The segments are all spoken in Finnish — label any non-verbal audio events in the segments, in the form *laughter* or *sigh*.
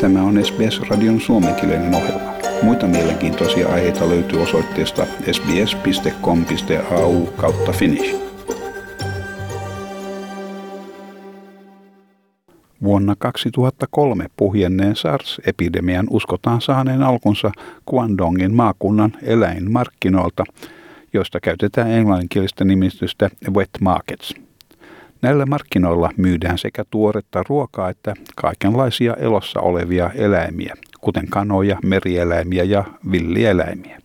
Tämä on SBS-radion suomenkielinen ohjelma. Muita mielenkiintoisia aiheita löytyy osoitteesta sbs.com.au kautta finnish. Vuonna 2003 puhjenneen SARS-epidemian uskotaan saaneen alkunsa Guangdongin maakunnan eläinmarkkinoilta, joista käytetään englanninkielistä nimitystä wet markets – Näillä markkinoilla myydään sekä tuoretta ruokaa että kaikenlaisia elossa olevia eläimiä, kuten kanoja, merieläimiä ja villieläimiä.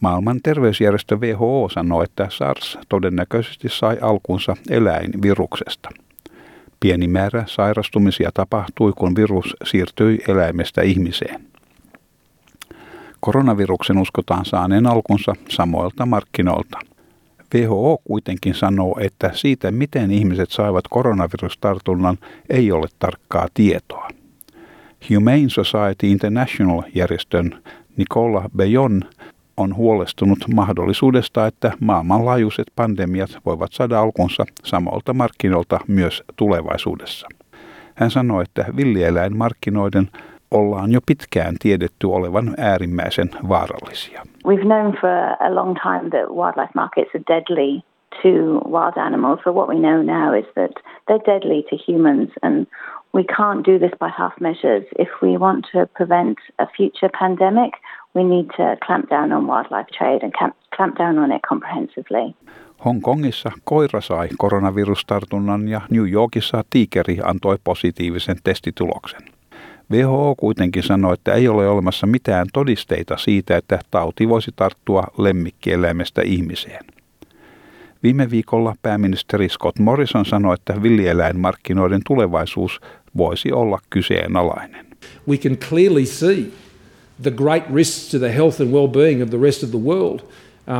Maailman terveysjärjestö WHO sanoo, että SARS todennäköisesti sai alkunsa eläinviruksesta. Pieni määrä sairastumisia tapahtui, kun virus siirtyi eläimestä ihmiseen. Koronaviruksen uskotaan saaneen alkunsa samoilta markkinoilta – WHO kuitenkin sanoo, että siitä, miten ihmiset saivat koronavirustartunnan, ei ole tarkkaa tietoa. Humane Society International-järjestön Nicola Bejon on huolestunut mahdollisuudesta, että maailmanlaajuiset pandemiat voivat saada alkunsa samalta markkinoilta myös tulevaisuudessa. Hän sanoi, että villieläinmarkkinoiden ollaan jo pitkään tiedetty olevan äärimmäisen vaarallisia. We've known for a long time that wildlife markets are deadly to wild animals, but what we know now is that they're deadly to humans and we can't do this by half measures. If we want to prevent a future pandemic, we need to clamp down on wildlife trade and clamp down on it comprehensively. Hongkongissa koira sai koronavirustartunnan ja New Yorkissa tiikeri antoi positiivisen testituloksen. WHO kuitenkin sanoi, että ei ole olemassa mitään todisteita siitä, että tauti voisi tarttua lemmikkieläimestä ihmiseen. Viime viikolla pääministeri Scott Morrison sanoi, että villieläinmarkkinoiden tulevaisuus voisi olla kyseenalainen. We can clearly see the great risks to the health and well-being of the rest of the world.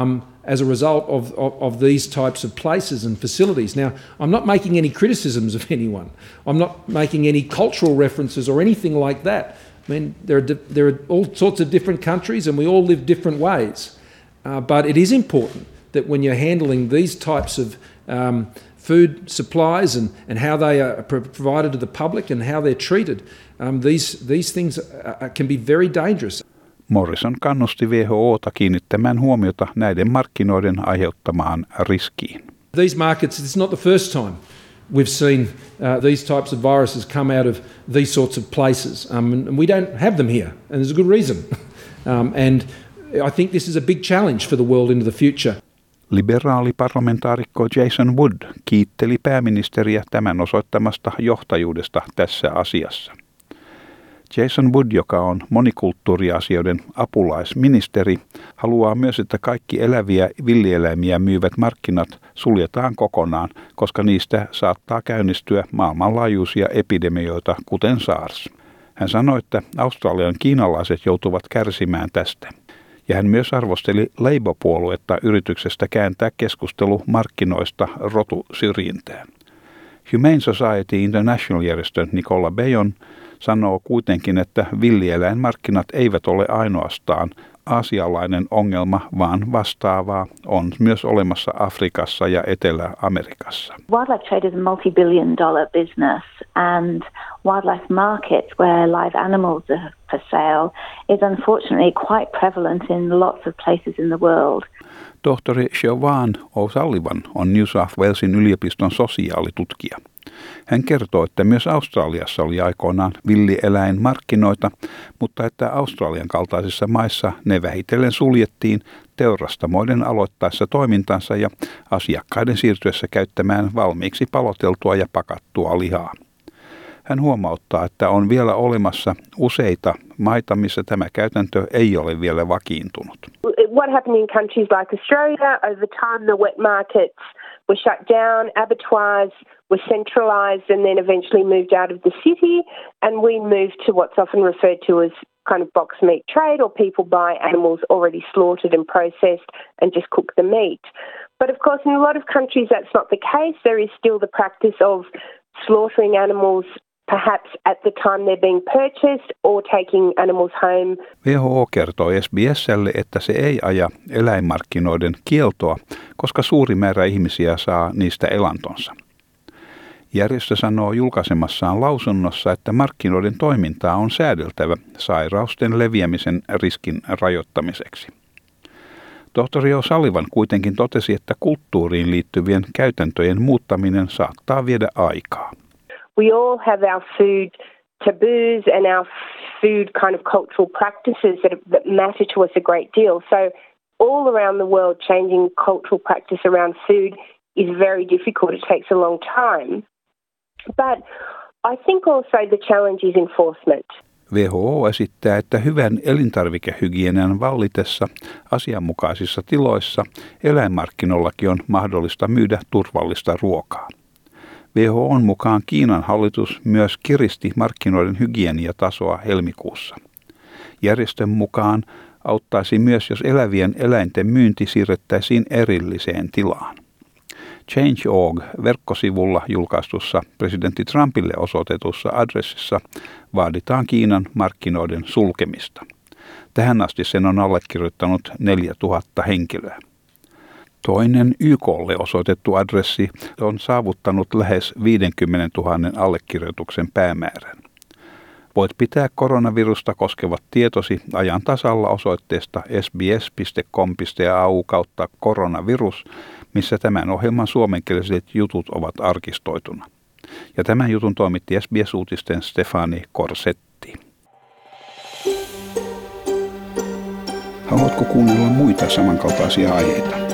Um, as a result of, of, of, these types of places and facilities. Now, I'm not making any criticisms of *laughs* anyone. I'm not making any cultural references or anything like that. I mean, there are, there are all sorts of different countries and we all live different ways. Uh, but it is important that when you're handling these types of um, food supplies and, and how they are provided to the public and how they're treated, um, these, these things are, can be very dangerous. Morrison kannusti WHOta kiinnittämään huomiota näiden markkinoiden aiheuttamaan riskiin. These markets, it's not the first time we've seen uh, these types of viruses come out of these sorts of places. Um, and we don't have them here, and there's a good reason. *laughs* um, and I think this is a big challenge for the world into the future. Liberaali parlamentaarikko Jason Wood kiitteli pääministeriä tämän osoittamasta johtajuudesta tässä asiassa. Jason Wood, joka on monikulttuuriasioiden apulaisministeri, haluaa myös, että kaikki eläviä villieläimiä myyvät markkinat suljetaan kokonaan, koska niistä saattaa käynnistyä maailmanlaajuisia epidemioita, kuten SARS. Hän sanoi, että Australian kiinalaiset joutuvat kärsimään tästä. Ja hän myös arvosteli Labour-puoluetta yrityksestä kääntää keskustelu markkinoista rotusyrjintään. Humane Society International-järjestön Nicola Bayon sanoo kuitenkin, että villieläinmarkkinat eivät ole ainoastaan aasialainen ongelma, vaan vastaavaa on myös olemassa Afrikassa ja Etelä-Amerikassa. Wildlife trade is a multi-billion dollar business and wildlife markets where live animals are for sale is unfortunately quite prevalent in lots of places in the world. Tohtori Siobhan O'Sullivan on New South Walesin yliopiston sosiaalitutkija. Hän kertoo, että myös Australiassa oli aikoinaan villieläinmarkkinoita, mutta että Australian kaltaisissa maissa ne vähitellen suljettiin teurastamoiden aloittaessa toimintansa ja asiakkaiden siirtyessä käyttämään valmiiksi paloteltua ja pakattua lihaa. Hän huomauttaa, että on vielä olemassa useita maita, missä tämä käytäntö ei ole vielä vakiintunut. What happened in countries like Australia over time the wet markets were shut down, abattoirs were centralised and then eventually moved out of the city, and we moved to what's often referred to as kind of box meat trade, or people buy animals already slaughtered and processed and just cook the meat. But of course, in a lot of countries, that's not the case. There is still the practice of slaughtering animals perhaps at the time they're being purchased or taking animals home. WHO kertoi SBSlle, että se ei aja eläinmarkkinoiden kieltoa, koska suuri määrä ihmisiä saa niistä elantonsa. Järjestö sanoo julkaisemassaan lausunnossa, että markkinoiden toimintaa on säädeltävä sairausten leviämisen riskin rajoittamiseksi. Tohtori O'Sullivan kuitenkin totesi, että kulttuuriin liittyvien käytäntöjen muuttaminen saattaa viedä aikaa. We all have our food taboos and our food kind of cultural practices that, that matter to us a great deal. So all around the world changing cultural practice around food is very difficult. It takes a long time. But I think also the challenge is enforcement. WHO esittää, että hyvän elintarvikehygienian vallitessa asianmukaisissa tiloissa eläinmarkkinollakin on mahdollista myydä turvallista ruokaa. WHOn mukaan Kiinan hallitus myös kiristi markkinoiden hygieniatasoa helmikuussa. Järjestön mukaan auttaisi myös, jos elävien eläinten myynti siirrettäisiin erilliseen tilaan. Change.org verkkosivulla julkaistussa presidentti Trumpille osoitetussa adressissa vaaditaan Kiinan markkinoiden sulkemista. Tähän asti sen on allekirjoittanut 4000 henkilöä. Toinen YKlle osoitettu adressi on saavuttanut lähes 50 000 allekirjoituksen päämäärän. Voit pitää koronavirusta koskevat tietosi ajan tasalla osoitteesta sbs.com.au kautta koronavirus, missä tämän ohjelman suomenkieliset jutut ovat arkistoituna. Ja tämän jutun toimitti SBS-uutisten Stefani Korsetti. Haluatko kuunnella muita samankaltaisia aiheita?